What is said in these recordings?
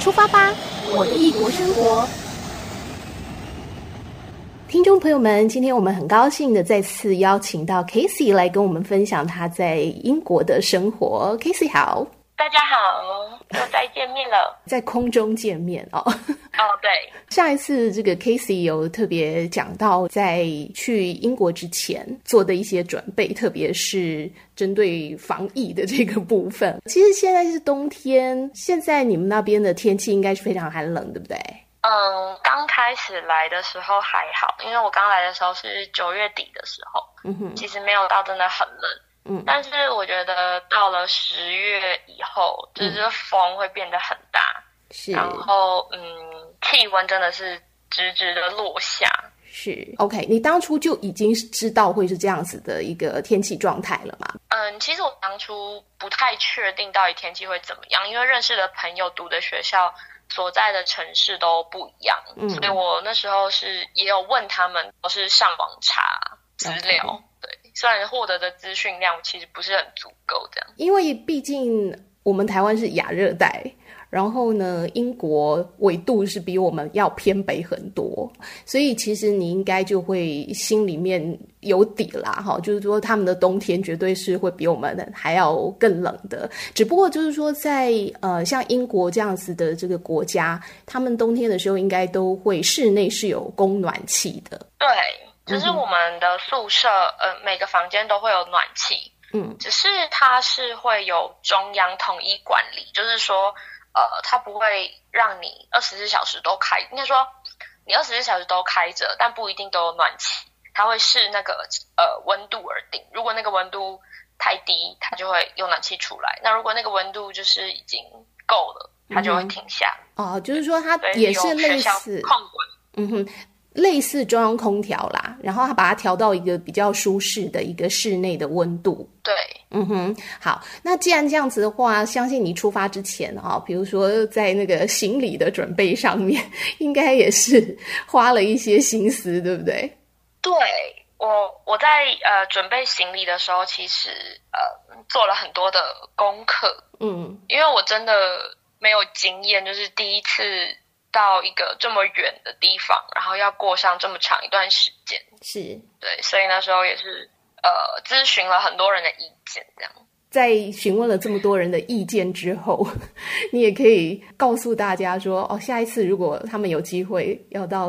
出发吧，我的异国生活。听众朋友们，今天我们很高兴的再次邀请到 Casey 来跟我们分享他在英国的生活。Casey 好。大家好，又再见面了，在空中见面哦。哦，对，上一次这个 Casey 有特别讲到，在去英国之前做的一些准备，特别是针对防疫的这个部分。其实现在是冬天，现在你们那边的天气应该是非常寒冷，对不对？嗯，刚开始来的时候还好，因为我刚来的时候是九月底的时候，嗯哼，其实没有到真的很冷。嗯，但是我觉得到了十月以后，就是风会变得很大，是，然后嗯，气温真的是直直的落下。是，OK，你当初就已经知道会是这样子的一个天气状态了吗？嗯，其实我当初不太确定到底天气会怎么样，因为认识的朋友读的学校所在的城市都不一样，嗯，所以我那时候是也有问他们，都是上网查资料。Okay. 虽然获得的资讯量其实不是很足够，这样，因为毕竟我们台湾是亚热带，然后呢，英国纬度是比我们要偏北很多，所以其实你应该就会心里面有底啦，哈，就是说他们的冬天绝对是会比我们还要更冷的，只不过就是说在呃像英国这样子的这个国家，他们冬天的时候应该都会室内是有供暖气的，对。就是我们的宿舍，呃，每个房间都会有暖气，嗯，只是它是会有中央统一管理，就是说，呃，它不会让你二十四小时都开，应该说你二十四小时都开着，但不一定都有暖气，它会视那个呃温度而定。如果那个温度太低，它就会有暖气出来；那如果那个温度就是已经够了，它就会停下。嗯、哦，就是说它也是类似控管，嗯哼。类似中央空调啦，然后它把它调到一个比较舒适的一个室内的温度。对，嗯哼，好。那既然这样子的话，相信你出发之前啊，比如说在那个行李的准备上面，应该也是花了一些心思，对不对？对，我我在呃准备行李的时候，其实呃做了很多的功课。嗯，因为我真的没有经验，就是第一次。到一个这么远的地方，然后要过上这么长一段时间，是对，所以那时候也是呃咨询了很多人的意见，这样。在询问了这么多人的意见之后，你也可以告诉大家说，哦，下一次如果他们有机会要到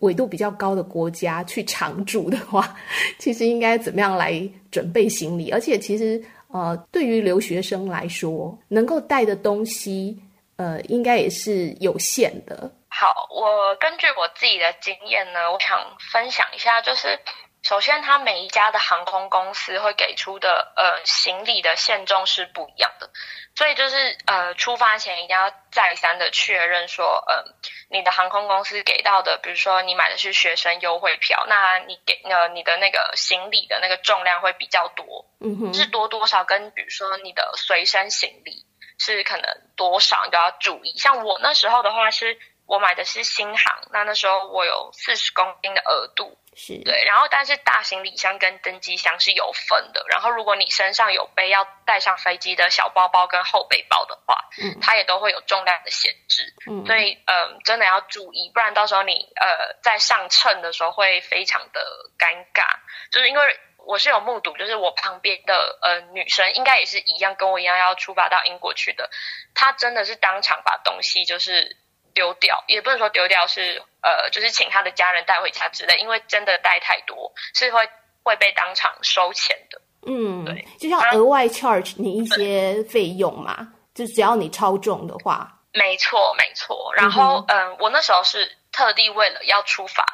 纬度比较高的国家去常住的话，其实应该怎么样来准备行李？而且其实呃，对于留学生来说，能够带的东西。呃，应该也是有限的。好，我根据我自己的经验呢，我想分享一下，就是首先，它每一家的航空公司会给出的呃行李的限重是不一样的，所以就是呃出发前一定要再三的确认说，呃，你的航空公司给到的，比如说你买的是学生优惠票，那你给呃你的那个行李的那个重量会比较多，嗯哼，是多多少跟比如说你的随身行李。是可能多少你都要注意，像我那时候的话，是我买的是新航，那那时候我有四十公斤的额度，是。对，然后但是大行李箱跟登机箱是有分的，然后如果你身上有背要带上飞机的小包包跟后背包的话，嗯，它也都会有重量的限制，嗯，所以嗯、呃，真的要注意，不然到时候你呃在上秤的时候会非常的尴尬，就是因为。我是有目睹，就是我旁边的呃女生，应该也是一样，跟我一样要出发到英国去的。她真的是当场把东西就是丢掉，也不能说丢掉，是呃，就是请她的家人带回家之类。因为真的带太多，是会会被当场收钱的。嗯，对，就像额外 charge 你一些费用嘛，就只要你超重的话。没错，没错。然后嗯、呃，我那时候是特地为了要出发，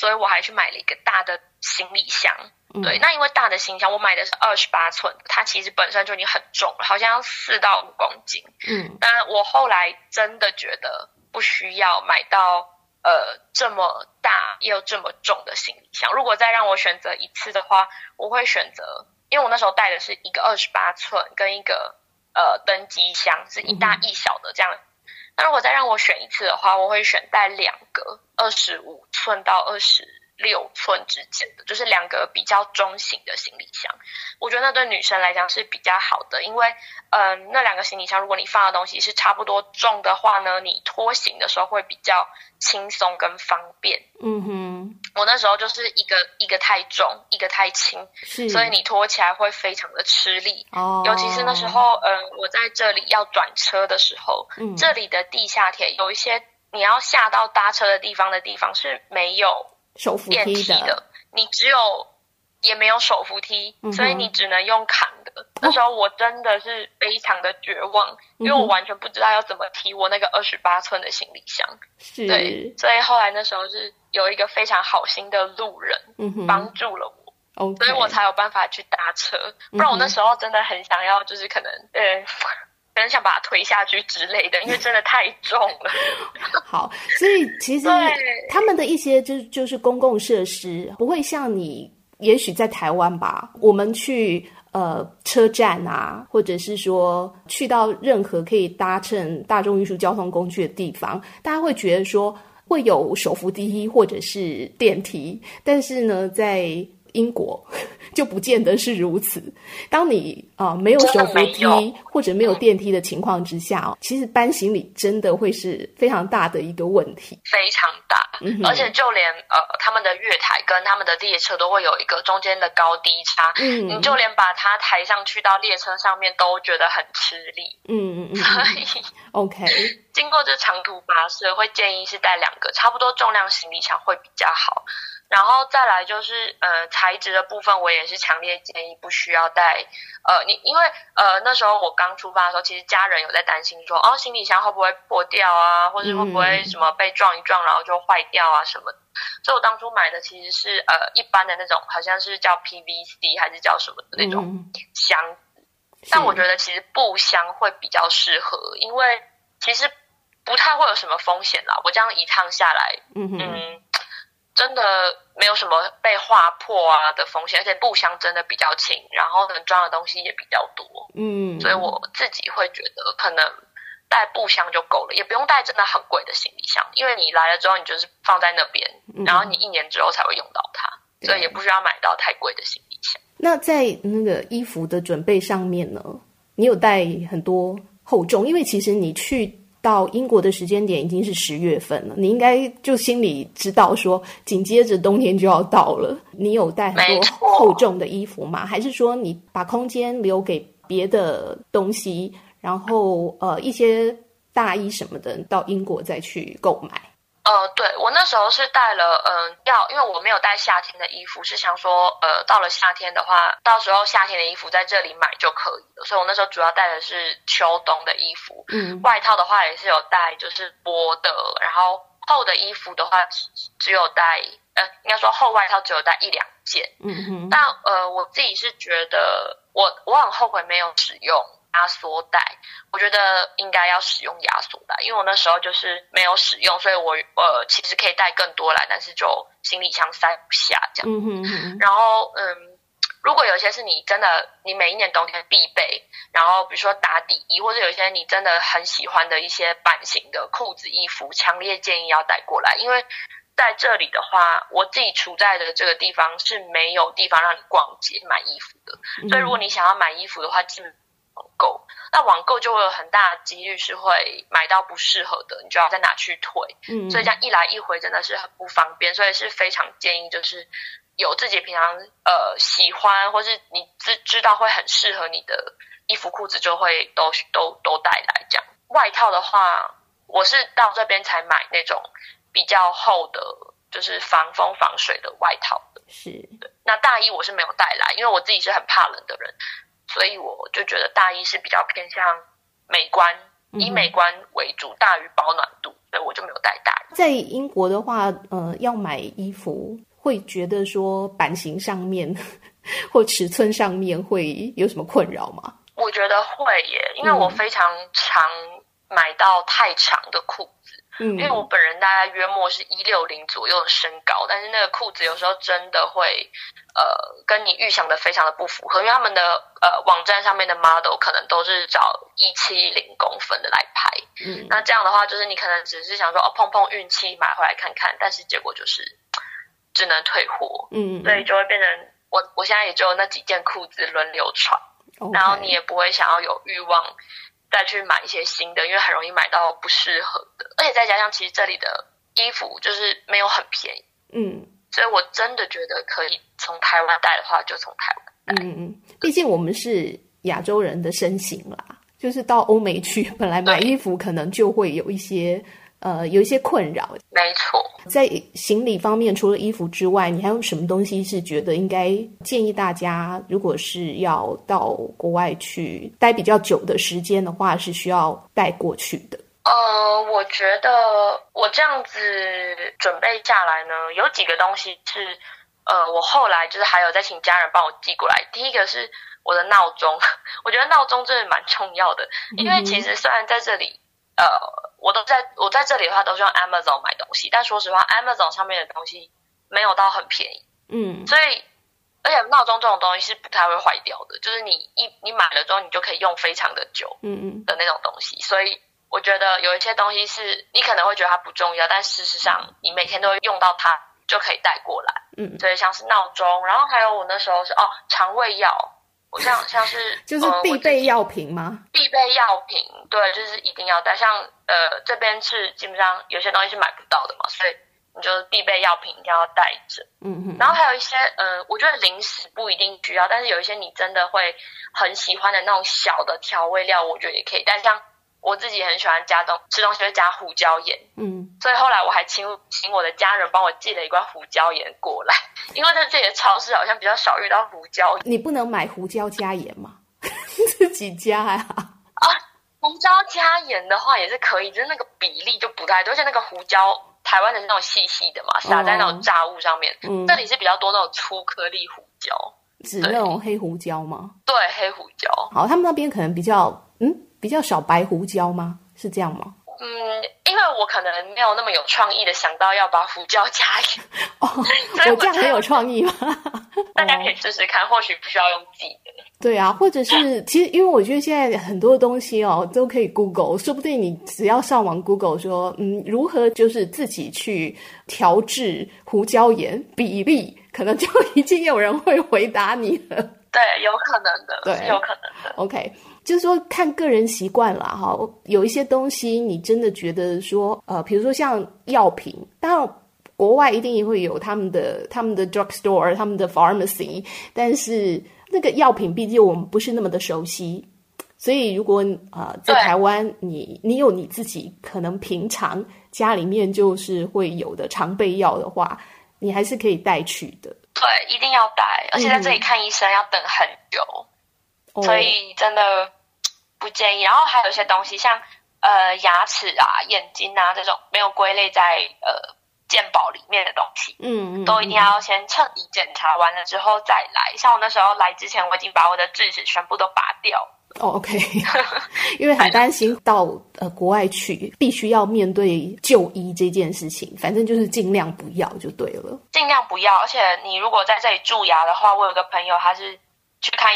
所以我还去买了一个大的行李箱。对，那因为大的行李箱，我买的是二十八寸，它其实本身就已经很重了，好像要四到五公斤。嗯，但我后来真的觉得不需要买到呃这么大又这么重的行李箱。如果再让我选择一次的话，我会选择，因为我那时候带的是一个二十八寸跟一个呃登机箱，是一大一小的这样。那如果再让我选一次的话，我会选带两个二十五寸到二十六寸之间的，就是两个比较中型的行李箱。我觉得那对女生来讲是比较好的，因为嗯、呃，那两个行李箱如果你放的东西是差不多重的话呢，你拖行的时候会比较轻松跟方便。嗯哼，我那时候就是一个一个太重，一个太轻，所以你拖起来会非常的吃力。哦，尤其是那时候，嗯、呃，我在这里要转车的时候，嗯，这里的地下铁有一些你要下到搭车的地方的地方是没有手扶梯的，你只有。也没有手扶梯，所以你只能用扛的。那时候我真的是非常的绝望，哦、因为我完全不知道要怎么提我那个二十八寸的行李箱。是，对，所以后来那时候是有一个非常好心的路人帮助了我，嗯、所以我才有办法去搭车。不然我那时候真的很想要，就是可能呃，可能想把它推下去之类的，因为真的太重了。好，所以其实他们的一些就是就是公共设施不会像你。也许在台湾吧，我们去呃车站啊，或者是说去到任何可以搭乘大众运输交通工具的地方，大家会觉得说会有手扶梯或者是电梯，但是呢，在英国就不见得是如此。当你啊、呃、没有手扶梯或者没有电梯的情况之下，哦，其实搬行李真的会是非常大的一个问题，非常大。嗯、而且就连呃他们的月台跟他们的列车都会有一个中间的高低差，嗯，你就连把它抬上去到列车上面都觉得很吃力。嗯嗯嗯。所以，OK，经过这长途跋涉，会建议是带两个差不多重量行李箱会比较好。然后再来就是呃材质的部分，我也是强烈建议不需要带。呃，你因为呃那时候我刚出发的时候，其实家人有在担心说，哦行李箱会不会破掉啊，或者会不会什么被撞一撞然后就坏掉啊什么的。所以我当初买的其实是呃一般的那种，好像是叫 PVC 还是叫什么的那种箱子。但我觉得其实布箱会比较适合，因为其实不太会有什么风险啦。我这样一趟下来，嗯嗯。真的没有什么被划破啊的风险，而且布箱真的比较轻，然后能装的东西也比较多，嗯，所以我自己会觉得可能带布箱就够了，也不用带真的很贵的行李箱，因为你来了之后你就是放在那边，嗯、然后你一年之后才会用到它，对所以也不需要买到太贵的行李箱。那在那个衣服的准备上面呢，你有带很多厚重，因为其实你去。到英国的时间点已经是十月份了，你应该就心里知道说，紧接着冬天就要到了。你有带很多厚重的衣服吗？还是说你把空间留给别的东西，然后呃一些大衣什么的到英国再去购买？呃，对，我那时候是带了，嗯、呃，要因为我没有带夏天的衣服，是想说，呃，到了夏天的话，到时候夏天的衣服在这里买就可以了。所以我那时候主要带的是秋冬的衣服，嗯，外套的话也是有带，就是薄的，然后厚的衣服的话只有带，呃，应该说厚外套只有带一两件，嗯哼。但呃，我自己是觉得我，我我很后悔没有使用。压缩带，我觉得应该要使用压缩带，因为我那时候就是没有使用，所以我呃其实可以带更多来，但是就行李箱塞不下这样。嗯哼哼。然后嗯，如果有一些是你真的你每一年冬天必备，然后比如说打底衣，或者有一些你真的很喜欢的一些版型的裤子、衣服，强烈建议要带过来，因为在这里的话，我自己处在的这个地方是没有地方让你逛街买衣服的，所以如果你想要买衣服的话，基本网购，那网购就会有很大的几率是会买到不适合的，你就要再拿去退。嗯，所以这样一来一回真的是很不方便，所以是非常建议就是有自己平常呃喜欢或是你知知道会很适合你的衣服裤子，就会都都都带来。这样外套的话，我是到这边才买那种比较厚的，就是防风防水的外套的。是，那大衣我是没有带来，因为我自己是很怕冷的人。所以我就觉得大衣是比较偏向美观，以美观为主，大于保暖度，所以我就没有带大衣。在英国的话，呃，要买衣服会觉得说版型上面或尺寸上面会有什么困扰吗？我觉得会耶，因为我非常常买到太长的裤子。嗯，因为我本人大概约莫是一六零左右的身高，但是那个裤子有时候真的会，呃，跟你预想的非常的不符合，因为他们的呃网站上面的 model 可能都是找一七零公分的来拍，嗯，那这样的话就是你可能只是想说哦碰碰运气买回来看看，但是结果就是只能退货，嗯，所以就会变成我我现在也只有那几件裤子轮流穿，okay. 然后你也不会想要有欲望再去买一些新的，因为很容易买到不适合的，而且再加上其实这里的衣服就是没有很便宜，嗯，所以我真的觉得可以从台湾带的话就从台湾带，嗯嗯，毕竟我们是亚洲人的身形啦，就是到欧美去本来买衣服可能就会有一些。呃，有一些困扰。没错，在行李方面，除了衣服之外，你还有什么东西是觉得应该建议大家，如果是要到国外去待比较久的时间的话，是需要带过去的？呃，我觉得我这样子准备下来呢，有几个东西是，呃，我后来就是还有再请家人帮我寄过来。第一个是我的闹钟，我觉得闹钟真的蛮重要的，因为其实虽然在这里，呃。我都在我在这里的话，都是用 Amazon 买东西。但说实话，Amazon 上面的东西没有到很便宜。嗯，所以而且闹钟这种东西是不太会坏掉的，就是你一你买了之后，你就可以用非常的久。嗯嗯的那种东西。所以我觉得有一些东西是你可能会觉得它不重要，但事实上你每天都会用到它，就可以带过来。嗯，所以像是闹钟，然后还有我那时候是哦肠胃药。我像像是就是必备药品吗？呃、必备药品，对，就是一定要带。像呃这边是基本上有些东西是买不到的嘛，所以你就必备药品一定要带着。嗯嗯。然后还有一些呃，我觉得零食不一定需要，但是有一些你真的会很喜欢的那种小的调味料，我觉得也可以带。像我自己很喜欢加东吃东西会加胡椒盐，嗯，所以后来我还请请我的家人帮我寄了一罐胡椒盐过来。因为在这里的超市好像比较少遇到胡椒，你不能买胡椒加盐吗？自己加呀？啊，胡椒加盐的话也是可以，就是那个比例就不太对，而且那个胡椒台湾的是那种细细的嘛，撒在那种炸物上面，嗯，这里是比较多那种粗颗粒胡椒，指那种黑胡椒吗？对，黑胡椒。好，他们那边可能比较嗯比较少白胡椒吗？是这样吗？嗯，因为我可能没有那么有创意的想到要把胡椒加盐哦，我这样很有创意吗？大家可以试试看，或许不需要用记的。对啊，或者是其实，因为我觉得现在很多东西哦都可以 Google，说不定你只要上网 Google 说，嗯，如何就是自己去调制胡椒盐比例，可能就已经有人会回答你了。对，有可能的，对，有可能的。OK。就是说，看个人习惯了，哈。有一些东西，你真的觉得说，呃，比如说像药品，当然国外一定也会有他们的他们的 drugstore，他们的 pharmacy，但是那个药品毕竟我们不是那么的熟悉，所以如果呃在台湾，你你有你自己可能平常家里面就是会有的常备药的话，你还是可以带去的。对，一定要带，而且在这里看医生要等很久，嗯、所以真的。不建议，然后还有一些东西，像呃牙齿啊、眼睛啊这种没有归类在呃健保里面的东西，嗯嗯，都一定要先彻底检查完了之后再来。像我那时候来之前，我已经把我的智齿全部都拔掉。哦，OK，因为很担心到呃国外去必须要面对就医这件事情，反正就是尽量不要就对了。尽量不要，而且你如果在这里蛀牙的话，我有个朋友他是去看，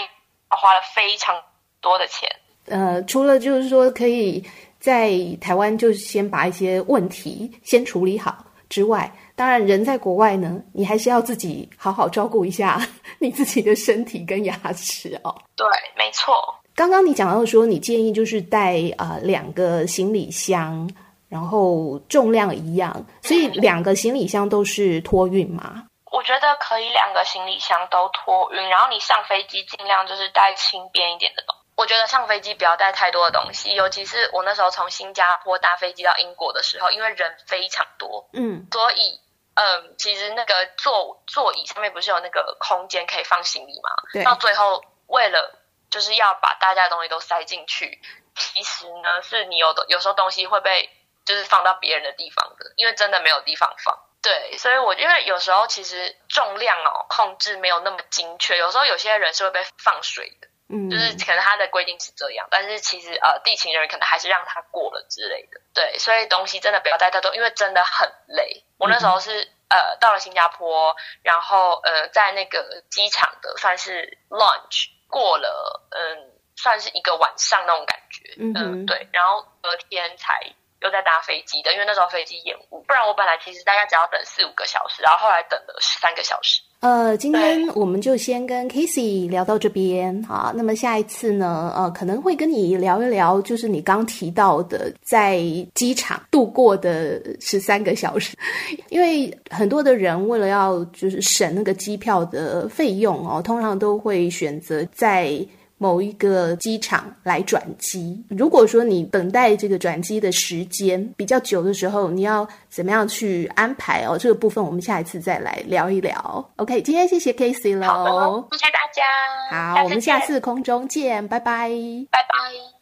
花了非常多的钱。呃，除了就是说可以在台湾就先把一些问题先处理好之外，当然人在国外呢，你还是要自己好好照顾一下 你自己的身体跟牙齿哦。对，没错。刚刚你讲到说，你建议就是带呃两个行李箱，然后重量一样，所以两个行李箱都是托运吗？我觉得可以两个行李箱都托运，然后你上飞机尽量就是带轻便一点的东西。我觉得上飞机不要带太多的东西，尤其是我那时候从新加坡搭飞机到英国的时候，因为人非常多，嗯，所以，嗯，其实那个座座椅上面不是有那个空间可以放行李吗？对。到最后，为了就是要把大家的东西都塞进去，其实呢，是你有的有时候东西会被就是放到别人的地方的，因为真的没有地方放。对，所以我因为有时候其实重量哦控制没有那么精确，有时候有些人是会被放水的。嗯，就是可能他的规定是这样，但是其实呃，地勤人可能还是让他过了之类的。对，所以东西真的不要带太多，因为真的很累。我那时候是呃到了新加坡，然后呃在那个机场的算是 lunch 过了，嗯，算是一个晚上那种感觉。嗯，嗯，对，然后隔天才又在搭飞机的，因为那时候飞机延误，不然我本来其实大概只要等四五个小时，然后后来等了十三个小时。呃，今天我们就先跟 Casey 聊到这边好，那么下一次呢，呃，可能会跟你聊一聊，就是你刚提到的在机场度过的十三个小时，因为很多的人为了要就是省那个机票的费用哦，通常都会选择在。某一个机场来转机。如果说你等待这个转机的时间比较久的时候，你要怎么样去安排哦？这个部分我们下一次再来聊一聊。OK，今天谢谢 Casey 喽，好，谢谢大家。好，我们下次空中见，拜拜，拜拜。